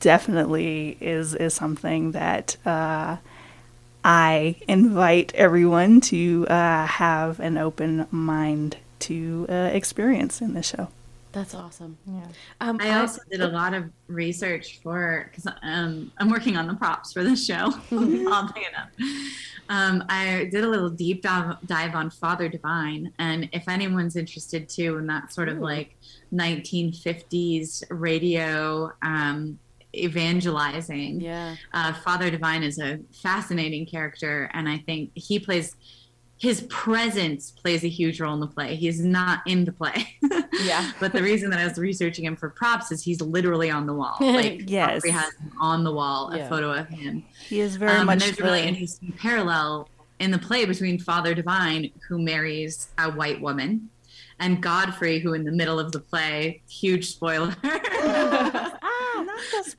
Speaker 1: definitely is is something that uh, I invite everyone to uh, have an open mind to uh, experience in this show.
Speaker 4: That's awesome.
Speaker 2: Yeah.
Speaker 4: Um,
Speaker 3: I also did a lot of research for because um, I'm working on the props for this show. Oddly enough, um, I did a little deep dive, dive on Father Divine, and if anyone's interested too in that sort of like 1950s radio um, evangelizing,
Speaker 4: yeah.
Speaker 3: uh, Father Divine is a fascinating character, and I think he plays his presence plays a huge role in the play. He's not in the play. *laughs*
Speaker 2: Yeah.
Speaker 3: but the reason that I was researching him for props is he's literally on the wall. *laughs* Like
Speaker 1: Yes.
Speaker 3: Godfrey has on the wall a
Speaker 4: Yeah.
Speaker 3: photo of him.
Speaker 1: He is very
Speaker 3: Um, and
Speaker 1: much
Speaker 3: there's a really
Speaker 1: the-
Speaker 3: interesting parallel in the play between Father Divine, who marries a white woman, and Godfrey, who in the middle of the play, huge spoiler, *laughs*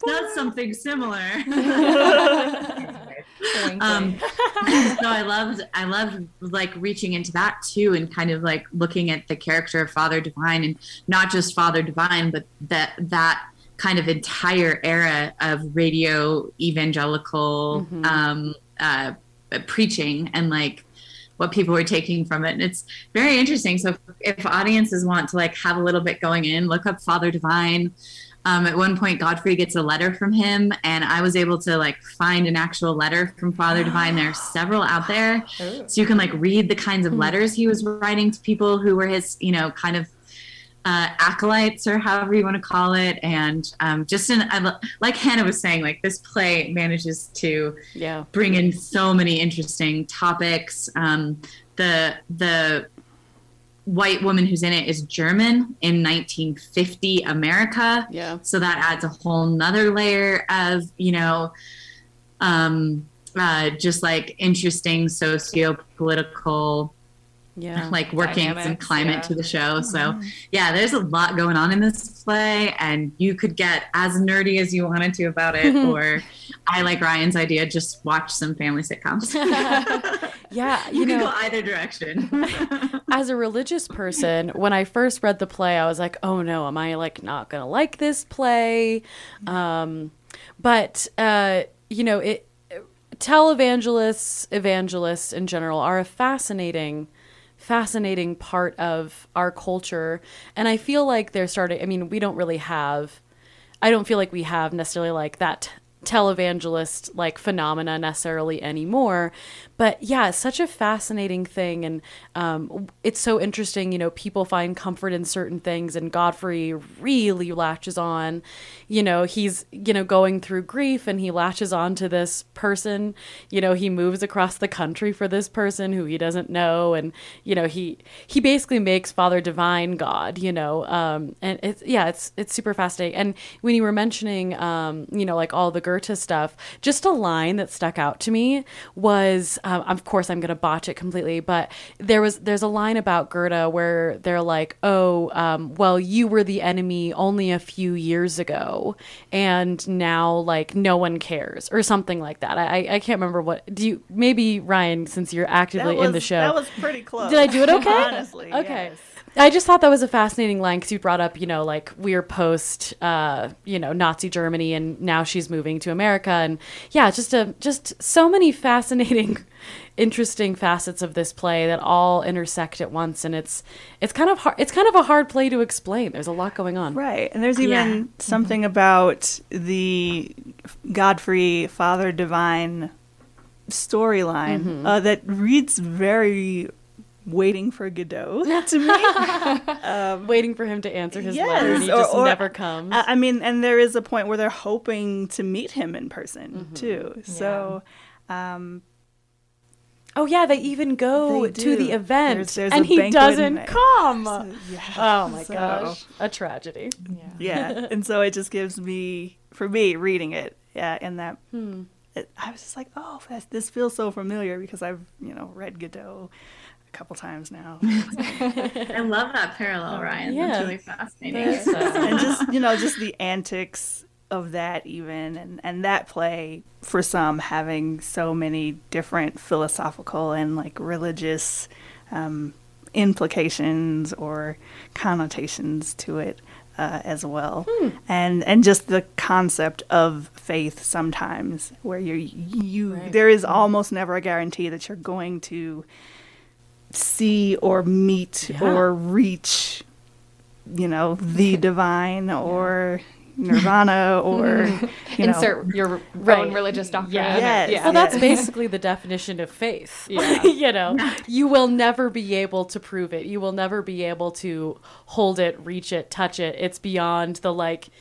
Speaker 3: does something similar. *laughs* um, *laughs* so I loved I loved like reaching into that too and kind of like looking at the character of Father Divine and not just Father Divine but that that kind of entire era of radio evangelical um, uh, preaching and like what people were taking from it. And it's very interesting. So if, if audiences want to like have a little bit going in look up Father Divine um, at one point godfrey gets a letter from him and i was able to like find an actual letter from father divine. There are *gasps* several out there. So you can like read the kinds of letters he was writing to people who were his you know kind of uh, acolytes or however you want to call it. And um, just in I, like hannah was saying like this play manages to
Speaker 4: Yeah.
Speaker 3: bring in so many interesting topics. Um, the the white woman who's in it is German in 1950 America,
Speaker 4: Yeah.
Speaker 3: so that adds a whole nother layer of you know, um, uh, just like interesting socio-political
Speaker 4: Yeah. *laughs*
Speaker 3: like workings and climate
Speaker 2: yeah.
Speaker 3: to the show. So yeah, there's a lot going on in this play, and you could get as nerdy as you wanted to about it, *laughs* or I like Ryan's idea, just watch some family sitcoms. *laughs*
Speaker 4: yeah. *laughs*
Speaker 3: you
Speaker 4: You
Speaker 3: can
Speaker 4: know,
Speaker 3: go either direction. *laughs*
Speaker 4: as a religious person, when I first read the play, I was like, "Oh no, am I like not gonna like this play?" Um, but uh, you know, it televangelists, evangelists in general, are a fascinating, fascinating part of our culture, and I feel like they're starting. I mean, we don't really have. I don't feel like we have necessarily like that televangelist like phenomena necessarily anymore but yeah such a fascinating thing and um, it's so interesting you know people find comfort in certain things and godfrey really latches on. You know he's you know going through grief and he latches on to this person. You know he moves across the country for this person who he doesn't know and you know he he basically makes father divine god you know um and it's yeah it's it's super fascinating. And when you were mentioning um you know like all the Gerte stuff just a line that stuck out to me was um, of course i'm gonna botch it completely but there was there's a line about Gerte where they're like oh um, well you were the enemy only a few years ago and now like no one cares or something like that i i can't remember what do you maybe ryan since you're actively
Speaker 1: was,
Speaker 4: in the show
Speaker 1: That was pretty close.
Speaker 4: did I do it okay? *laughs*
Speaker 1: Honestly.
Speaker 4: Okay.
Speaker 1: yes.
Speaker 4: I just thought that was a fascinating line because you brought up, you know, like we're post, uh, you know, Nazi Germany, and now she's moving to America, and yeah, just a just so many *laughs* fascinating, interesting facets of this play that all intersect at once, and it's it's kind of hard. It's kind of a hard play to explain. There's a lot going on.
Speaker 1: Right. And there's even
Speaker 3: Yeah.
Speaker 1: something about the Godfrey Father Divine storyline
Speaker 4: Mm-hmm.
Speaker 1: uh, that reads very waiting for Godot *laughs* to me.
Speaker 4: Waiting for him to answer his
Speaker 1: Yes,
Speaker 4: letter, and he
Speaker 1: or-
Speaker 4: just
Speaker 1: or-
Speaker 4: never comes.
Speaker 1: I mean, and there is a point where they're hoping to meet him in person
Speaker 4: Mm-hmm.
Speaker 1: too. So, um,
Speaker 4: Oh yeah, they even go
Speaker 1: They
Speaker 4: to the event,
Speaker 1: There's- there's
Speaker 4: and he doesn't come.
Speaker 1: So, yeah.
Speaker 4: oh my
Speaker 1: So-
Speaker 4: gosh, a tragedy. *laughs*
Speaker 1: yeah *laughs* and so it just gives me for me reading it yeah and that it, i was just like oh this, this feels so familiar because i've you know read godot a couple times now *laughs*
Speaker 3: I love that parallel, Ryan.
Speaker 4: Yeah.
Speaker 3: That's really fascinating.
Speaker 4: That's, *laughs*
Speaker 1: and just you know just the antics of that even and and that play for some having so many different philosophical and like religious um, implications or connotations to it uh, as well and and just the concept of faith sometimes where you you
Speaker 4: Right.
Speaker 1: there is almost never a guarantee that you're going to see or meet
Speaker 4: Yeah.
Speaker 1: or reach you know the *laughs* divine or nirvana *laughs* or you know
Speaker 2: Insert your
Speaker 4: Right.
Speaker 2: own religious doctrine.
Speaker 4: Yeah.
Speaker 1: Yes.
Speaker 2: yeah.
Speaker 4: Well, that's *laughs* basically the definition of faith.
Speaker 2: Yeah.
Speaker 4: you know, you will never be able to prove it. You will never be able to hold it, reach it, touch it. It's beyond the like it-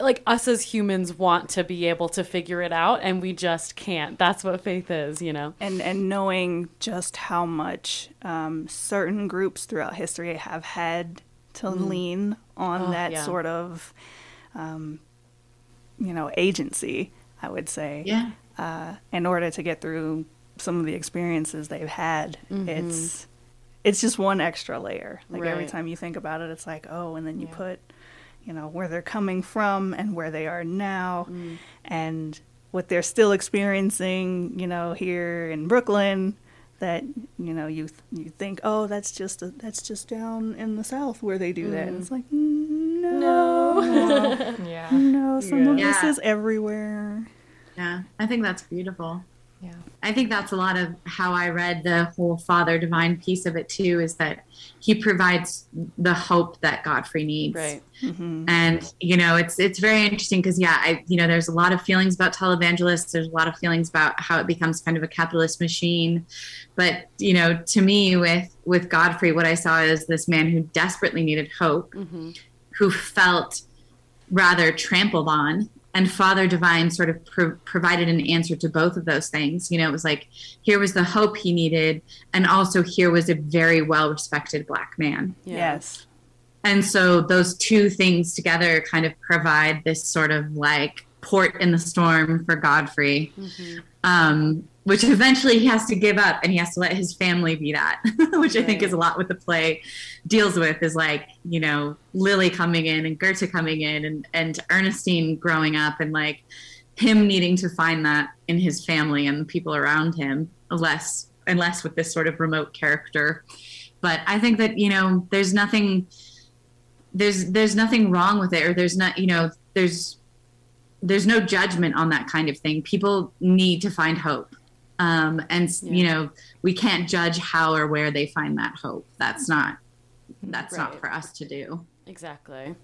Speaker 4: like us as humans want to be able to figure it out and we just can't. That's what faith is, you know.
Speaker 1: and and knowing just how much um, certain groups throughout history have had to lean on
Speaker 4: Oh,
Speaker 1: that
Speaker 4: yeah.
Speaker 1: sort of um, you know agency i would say
Speaker 3: Yeah.
Speaker 1: uh, in order to get through some of the experiences they've had it's it's just one extra layer like every time you think about it it's like oh and then you put you know where they're coming from and where they are now. Mm. And what they're still experiencing you know here in brooklyn that you know you you think oh that's just a, that's just down in the south where they do that. And it's like no. No. *laughs*
Speaker 2: Yeah.
Speaker 1: no some of this is everywhere.
Speaker 3: Yeah. I think that's beautiful.
Speaker 2: Yeah.
Speaker 3: I think that's a lot of how I read the whole Father Divine piece of it too, is that he provides the hope that Godfrey needs.
Speaker 4: Right. Mm-hmm.
Speaker 3: And you know, it's it's very interesting because yeah, I you know, there's a lot of feelings about televangelists. There's a lot of feelings about how it becomes kind of a capitalist machine. But you know, to me, with with Godfrey, what I saw is this man who desperately needed hope, mm-hmm. who felt rather trampled on. And Father Divine sort of pro- provided an answer to both of those things. You know, it was like here was the hope he needed, and also here was a very well respected black man.
Speaker 1: Yes
Speaker 3: And so those two things together kind of provide this sort of like port in the storm for Godfrey, um, which eventually he has to give up and he has to let his family be that, *laughs* which I think is a lot what the play deals with is like, you know, Lily coming in and Gerte coming in and, and Ernestine growing up and like him needing to find that in his family and the people around him, less and less with this sort of remote character. But I think that, you know, there's nothing there's there's nothing wrong with it or there's not you know there's there's no judgment on that kind of thing. People need to find hope um, and you know we can't judge how or where they find that hope that's not that's not for us to do
Speaker 4: Exactly.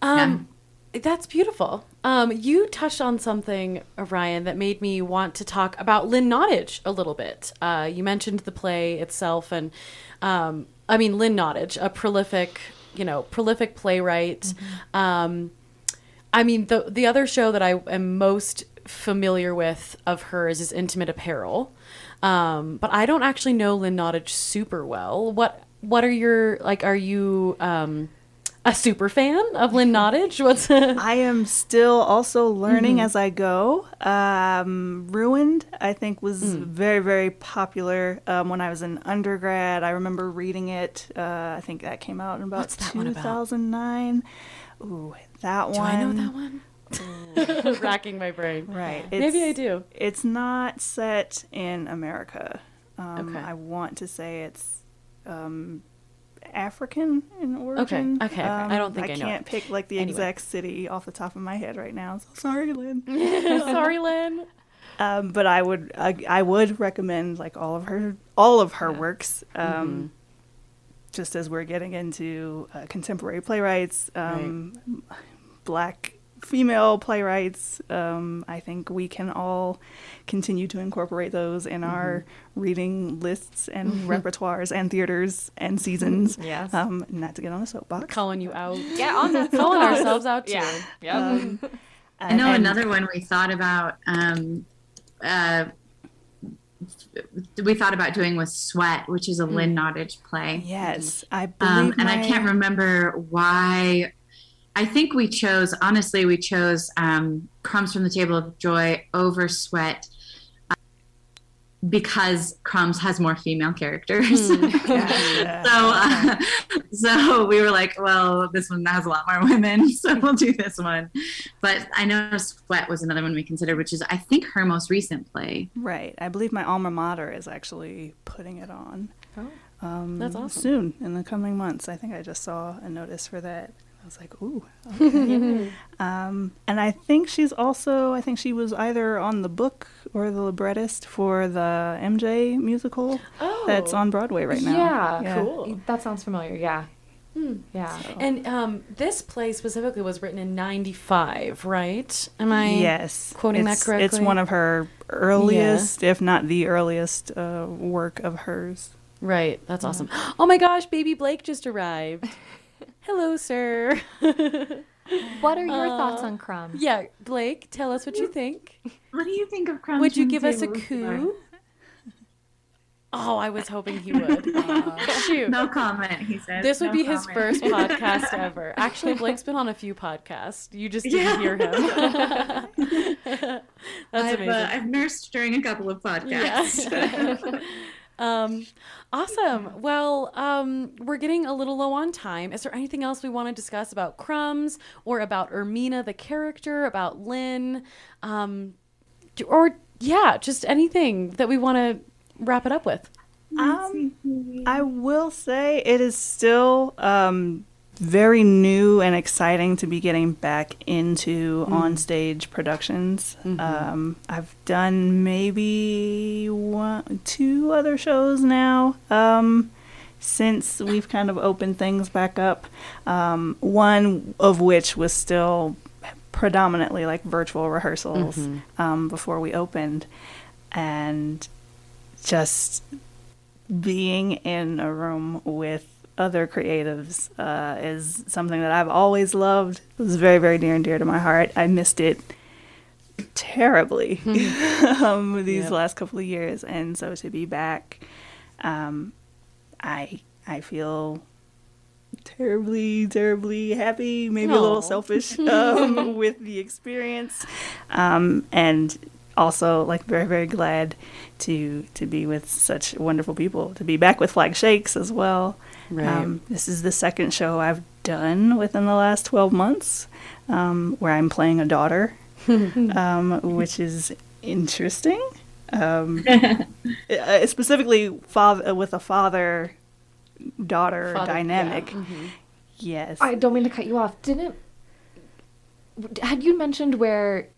Speaker 4: Um, That's beautiful. Um, you touched on something, Ryan, that made me want to talk about Lynn Nottage a little bit. Uh, you mentioned the play itself, and um, I mean Lynn Nottage, a prolific, you know, prolific playwright. Um, I mean the the other show that I am most familiar with of hers is Intimate Apparel, um, but I don't actually know Lynn Nottage super well. What what are your like? Are you um, a super fan of Lynn Nottage? What's *laughs*
Speaker 1: I am still also learning as I go. Um, Ruined, I think, was very, very popular um, when I was in undergrad. I remember reading it. Uh, I think that came out in about
Speaker 4: one about?
Speaker 1: 2009. Ooh, that
Speaker 4: Do
Speaker 1: one.
Speaker 4: Do I know that one? *laughs* Racking my brain.
Speaker 1: Right.
Speaker 4: Maybe I do.
Speaker 1: It's not set in America. Um,
Speaker 4: Okay.
Speaker 1: I want to say it's um, African in origin.
Speaker 4: okay, okay.
Speaker 1: Um,
Speaker 4: I don't think I know
Speaker 1: can't
Speaker 4: it.
Speaker 1: pick like the
Speaker 4: Anyway.
Speaker 1: exact city off the top of my head right now. So sorry, Lynn. *laughs*
Speaker 4: Sorry, Lynn.
Speaker 1: um, but I would I, I would recommend like all of her all of her works. Um,
Speaker 4: Mm-hmm.
Speaker 1: Just as we're getting into uh, contemporary playwrights, um, black female playwrights, um, I think we can all continue to incorporate those in our
Speaker 4: Mm-hmm.
Speaker 1: reading lists and repertoires and theaters and seasons. *laughs*
Speaker 2: Yes.
Speaker 1: Um, not to get on a soapbox.
Speaker 4: Calling you out. *laughs*
Speaker 2: Yeah, on that. *laughs*
Speaker 4: Calling ourselves out too.
Speaker 2: Yeah. Yep.
Speaker 1: Um,
Speaker 3: I know
Speaker 1: and-
Speaker 3: another one we thought about um, uh, we thought about doing was Sweat, which is a Lynn Nottage play.
Speaker 1: Yes, I believe.
Speaker 3: Um, and I can't remember why. I think we chose, honestly, we chose um, Crumbs from the Table of Joy over Sweat uh, because Crumbs has more female characters. *laughs*
Speaker 1: Gotcha.
Speaker 3: so, uh, *laughs* so we were like, well, this one has a lot more women, *laughs* so we'll do this one. But I know Sweat was another one we considered, which is, I think, her most recent play.
Speaker 1: Right. I believe my alma mater is actually putting it on.
Speaker 2: Oh.
Speaker 1: Um,
Speaker 4: That's awesome.
Speaker 1: Soon in the coming months. I think I just saw a notice for that. I was like, ooh. Okay. *laughs* um, and I think she's also, I think she was either on the book or the librettist for the MJ musical
Speaker 4: Oh,
Speaker 1: that's on Broadway right now.
Speaker 2: Yeah,
Speaker 4: Cool.
Speaker 2: That sounds familiar. Yeah. Yeah.
Speaker 4: And um, this play specifically was written in '95, right? Am I?
Speaker 1: Yes.
Speaker 4: quoting that
Speaker 1: correctly? It's one of her earliest, if not the earliest, uh, work of hers.
Speaker 4: Right. That's awesome. *gasps* Oh my gosh, baby Blake just arrived. *laughs* Hello, sir.
Speaker 2: What are your
Speaker 4: Uh,
Speaker 2: thoughts on Crumbs?
Speaker 4: yeah, Blake, tell us what you think.
Speaker 3: What do you think of Crumbs?
Speaker 4: Would you give us a
Speaker 3: Table of Joy?
Speaker 4: coup? Oh, I was hoping he would. *laughs* Shoot.
Speaker 3: No comment, he said.
Speaker 4: This would
Speaker 3: No
Speaker 4: be his first *laughs* podcast ever. Actually, Blake's been on a few podcasts. You just didn't
Speaker 3: Yeah.
Speaker 4: hear him. *laughs* That's
Speaker 3: I've,
Speaker 4: amazing.
Speaker 3: uh, I've nursed during a couple of podcasts.
Speaker 4: Yeah. Um, awesome. Well, um, we're getting a little low on time. Is there anything else we want to discuss about Crumbs or about Ermina, the character, about Lynn? Um, or, yeah, just anything that we want to wrap it up with?
Speaker 1: Um, I will say it is still um, very new and exciting to be getting back into on-stage productions. Um, I've done maybe one, two other shows now um, since we've kind of opened things back up. Um, one of which was still predominantly like virtual rehearsals um, before we opened, and just being in a room with other creatives uh, is something that I've always loved. It was very, very near and dear to my heart. I missed it terribly *laughs* *laughs* um, these
Speaker 4: Yep.
Speaker 1: last couple of years, and so to be back, um, I I feel terribly, terribly happy, maybe a little selfish *laughs* um, with the experience, um, and also like very, very glad to to be with such wonderful people. To be back with Flag Shakes as well.
Speaker 4: Right.
Speaker 1: Um, this is the second show I've done within the last twelve months, um, where I'm playing a daughter, *laughs* um, which is interesting. Um, *laughs* uh, specifically, father with a father daughter dynamic.
Speaker 4: yeah, mhm.
Speaker 1: Yes.
Speaker 2: I don't mean to cut you off. Didn't had you mentioned where?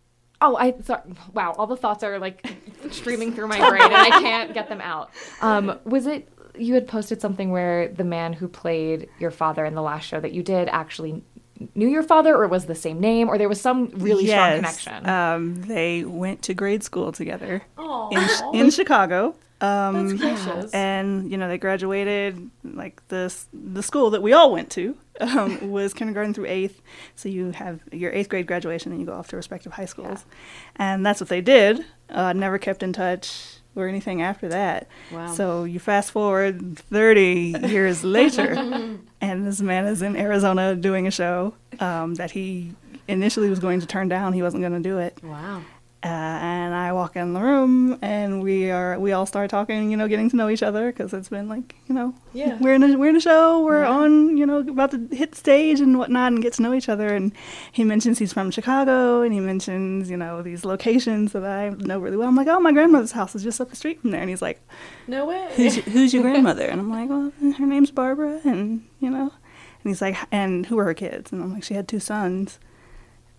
Speaker 2: Oh, I sorry. Wow, all the thoughts are like streaming through my brain, and I can't get them out. Um, was it you had posted something where the man who played your father in the last show that you did actually knew your father, or was the same name, or there was some really strong connection?
Speaker 1: Um, they went to grade school together in, in Chicago. Um, and you know they graduated like the the school that we all went to um, *laughs* was kindergarten through eighth. So you have your eighth grade graduation, and you go off to respective high schools, and that's what they did. Uh, never kept in touch or anything after that.
Speaker 4: Wow.
Speaker 1: So you fast forward thirty years *laughs* later, *laughs* and this man is in Arizona doing a show um, that he initially was going to turn down. He wasn't going to do it.
Speaker 4: Wow.
Speaker 1: Uh, and I walk in the room, and we are we all start talking, you know, getting to know each other because it's been like, you know,
Speaker 4: Yeah.
Speaker 1: we're in a we're in a show, we're on, you know, about to hit stage and whatnot, and get to know each other. And he mentions he's from Chicago, and he mentions, you know, these locations that I know really well. I'm like, oh, my grandmother's house is just up the street from there, and he's like,
Speaker 4: No way.
Speaker 1: who's your, who's your *laughs* grandmother? And I'm like, well, her name's Barbara, and you know, and he's like, and who are her kids? And I'm like, she had two sons,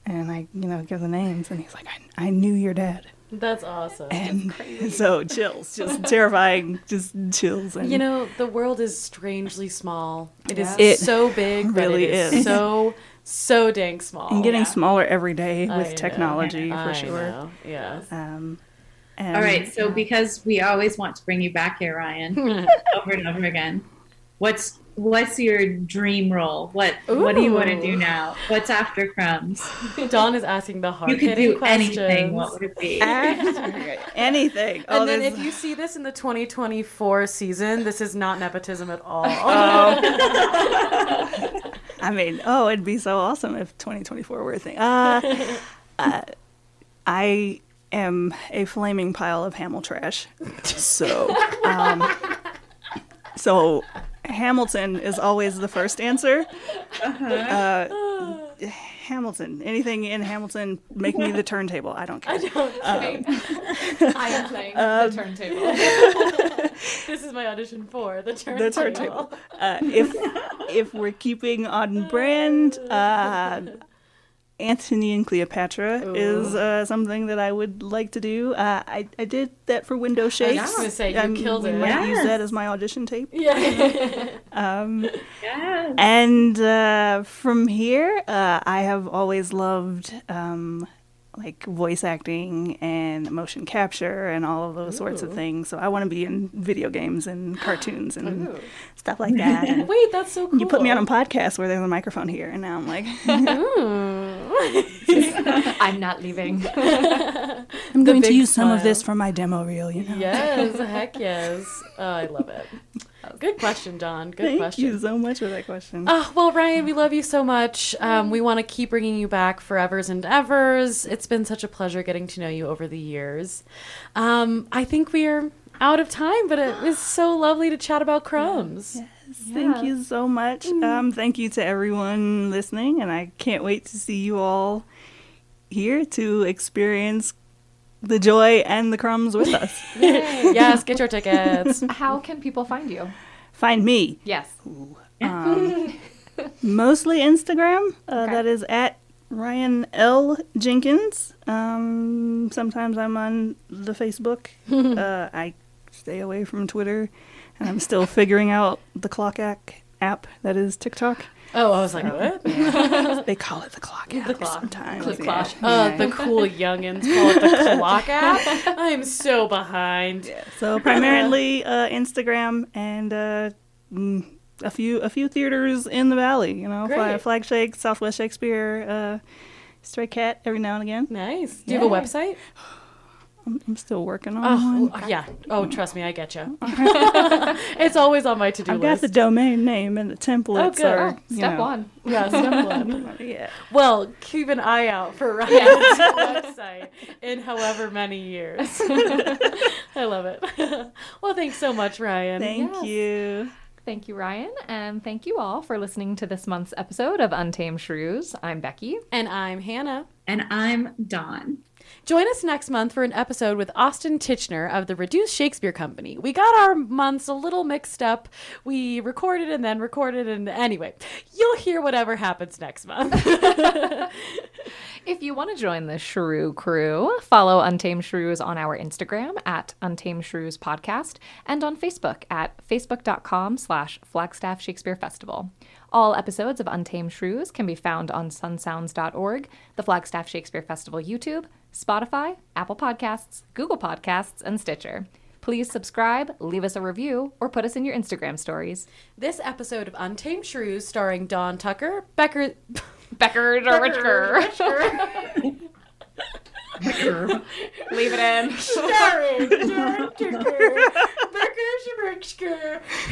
Speaker 1: and I, you know, give the names, and he's like, I, I knew your dad,
Speaker 4: That's awesome.
Speaker 1: and *laughs* so chills, just *laughs* terrifying, just chills, and
Speaker 4: You know, the world is strangely small. It is
Speaker 1: It
Speaker 4: so big, but
Speaker 1: really
Speaker 4: it is,
Speaker 1: is.
Speaker 4: so so dang small.
Speaker 1: and getting
Speaker 2: yeah.
Speaker 1: smaller every day
Speaker 4: I
Speaker 1: with
Speaker 4: know.
Speaker 1: technology for
Speaker 4: I
Speaker 1: sure.
Speaker 4: know, Yes.
Speaker 1: Um, and
Speaker 3: All right, so because we always want to bring you back here, Ryan, *laughs* over and over again, what's what's your dream role? What What do you want to do now? What's after crumbs? *laughs*
Speaker 4: Dawn is asking the hard
Speaker 3: You could do
Speaker 4: questions.
Speaker 3: anything. What would it be? *laughs*
Speaker 1: Anything. *laughs* Oh,
Speaker 4: And then
Speaker 1: this-
Speaker 4: if you see this in the 2024 season, this is not nepotism at all.
Speaker 1: I mean, oh, it'd be so awesome if 2024 were a thing. Uh, uh, I am a flaming pile of Hamil trash. So, um, so Hamilton is always the first answer. Uh, Hamilton, anything in Hamilton, make me the turntable. I don't care. *laughs*
Speaker 2: I am playing the turntable. *laughs*
Speaker 4: this is my audition for the turntable.
Speaker 1: the turntable. Uh, if if we're keeping on brand, uh, Antony and Cleopatra is uh, something that I would like to do. Uh, I I did that for Window Shakes.
Speaker 4: just gonna say, you
Speaker 1: Um,
Speaker 4: killed
Speaker 1: we
Speaker 4: it.
Speaker 1: Might use that as my audition tape. *laughs*
Speaker 4: Yeah.
Speaker 1: Um,
Speaker 3: Yes.
Speaker 1: and uh, from here, uh, I have always loved um, like voice acting and motion capture and all of those sorts of things. So I want to be in video games and cartoons and
Speaker 4: Ooh.
Speaker 1: stuff like that. *laughs*
Speaker 4: Wait, that's so cool.
Speaker 1: you put me on a podcast where there's a microphone here, and now I'm like, *laughs*
Speaker 2: I'm not leaving. *laughs*
Speaker 1: I'm going to
Speaker 4: big
Speaker 1: use some of this for my demo reel. You know.
Speaker 4: yes, heck yes. Oh, I love it. Good question, Dawn. Good
Speaker 1: Thank
Speaker 4: question.
Speaker 1: you so much for that question.
Speaker 4: Oh, well, Ryan, we love you so much. Um, we want to keep bringing you back forevers and evers. It's been such a pleasure getting to know you over the years. Um, I think we are out of time, but it was so lovely to chat about crumbs. Yes.
Speaker 1: Thank you so much. Um, thank you to everyone listening, and I can't wait to see you all here to experience the joy and the crumbs with us. *laughs*
Speaker 4: yes, get your tickets. *laughs*
Speaker 2: How can people find you?
Speaker 1: Find me
Speaker 2: Yes. *laughs*
Speaker 1: um, mostly Instagram. Uh,
Speaker 2: Okay.
Speaker 1: That is at Ryan L Jenkins. Um, sometimes I'm on the Facebook. uh, I stay away from Twitter, and I'm still figuring out the Clock App app that is TikTok.
Speaker 4: Oh, I was like, what? *laughs*
Speaker 1: They call it the Clock app
Speaker 4: clock.
Speaker 1: sometimes.
Speaker 4: Click
Speaker 1: yeah.
Speaker 4: clock.
Speaker 1: Yeah. *laughs*
Speaker 4: Uh, the cool youngins call it the clock app. *laughs* I'm so behind.
Speaker 1: So primarily uh, Instagram and uh, mm, a few a few theaters in the valley. You know, Fla-
Speaker 4: Great.
Speaker 1: Flag Shake, Southwest Shakespeare, uh, Stray Cat every now and again.
Speaker 4: Nice. Do you have a website? *gasps* *gasps*
Speaker 1: I'm, I'm still working on oh, one.
Speaker 4: Oh, yeah. Oh, trust me, I get you. *laughs* *laughs* it's always on my to-do list.
Speaker 1: I've got the domain name and the templates oh,
Speaker 4: good.
Speaker 1: are
Speaker 2: Oh,
Speaker 1: you
Speaker 2: step
Speaker 1: know,
Speaker 2: one.
Speaker 4: Yeah, step *laughs* one.
Speaker 1: Yeah.
Speaker 4: Well, keep an eye out for Ryan's website in however many years. I love it. well, thanks so much, Ryan.
Speaker 1: Thank
Speaker 2: Yes.
Speaker 1: you.
Speaker 2: Thank you, Ryan. And thank you all for listening to this month's episode of Untamed Shrews. I'm Becky.
Speaker 4: And I'm Hannah.
Speaker 3: And I'm Dawn.
Speaker 4: Join us next month for an episode with Austin Tichenor of the Reduced Shakespeare Company. We got our months a little mixed up. We recorded and then recorded, and anyway, you'll hear whatever happens next month. *laughs*
Speaker 2: If you want to join the Shrew crew, follow Untamed Shrews on our Instagram at Untamed Shrews Podcast and on Facebook at facebook.com slash Flagstaff Shakespeare Festival. All episodes of Untamed Shrews can be found on sunsounds.org, the Flagstaff Shakespeare Festival YouTube, Spotify, Apple Podcasts, Google Podcasts, and Stitcher. Please subscribe, leave us a review, or put us in your Instagram stories.
Speaker 4: this episode of Untamed Shrews, starring Dawn Tucker, Becker. *laughs*
Speaker 2: Becker Leave it in.
Speaker 4: starring Dawn Tucker,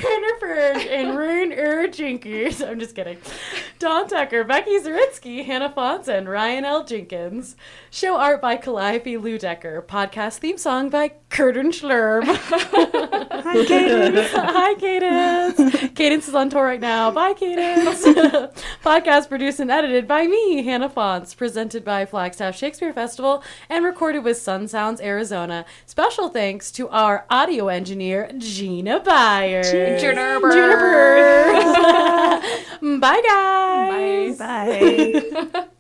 Speaker 4: Hannah and Rune Ur Jenkins. I'm just kidding. Dawn Tucker, Becky Zaritsky, Hannah Fonsa, and Ryan L. Jenkins. Show art by Calliope Ludecker. Podcast theme song by Curtin Schlurm.
Speaker 1: Hi, Cadence.
Speaker 4: Hi, Cadence. Cadence is on tour right now. Bye, Cadence. Podcast produced and edited by me, Hannah Fonts. Presented by Flagstaff Shakespeare Festival and recorded with Sun Sounds, Arizona. Special thanks to our audio engineer, Gina Byers.
Speaker 2: Juniper.
Speaker 4: Juniper. *laughs* *laughs* Bye, guys.
Speaker 2: Bye.
Speaker 1: Bye. *laughs*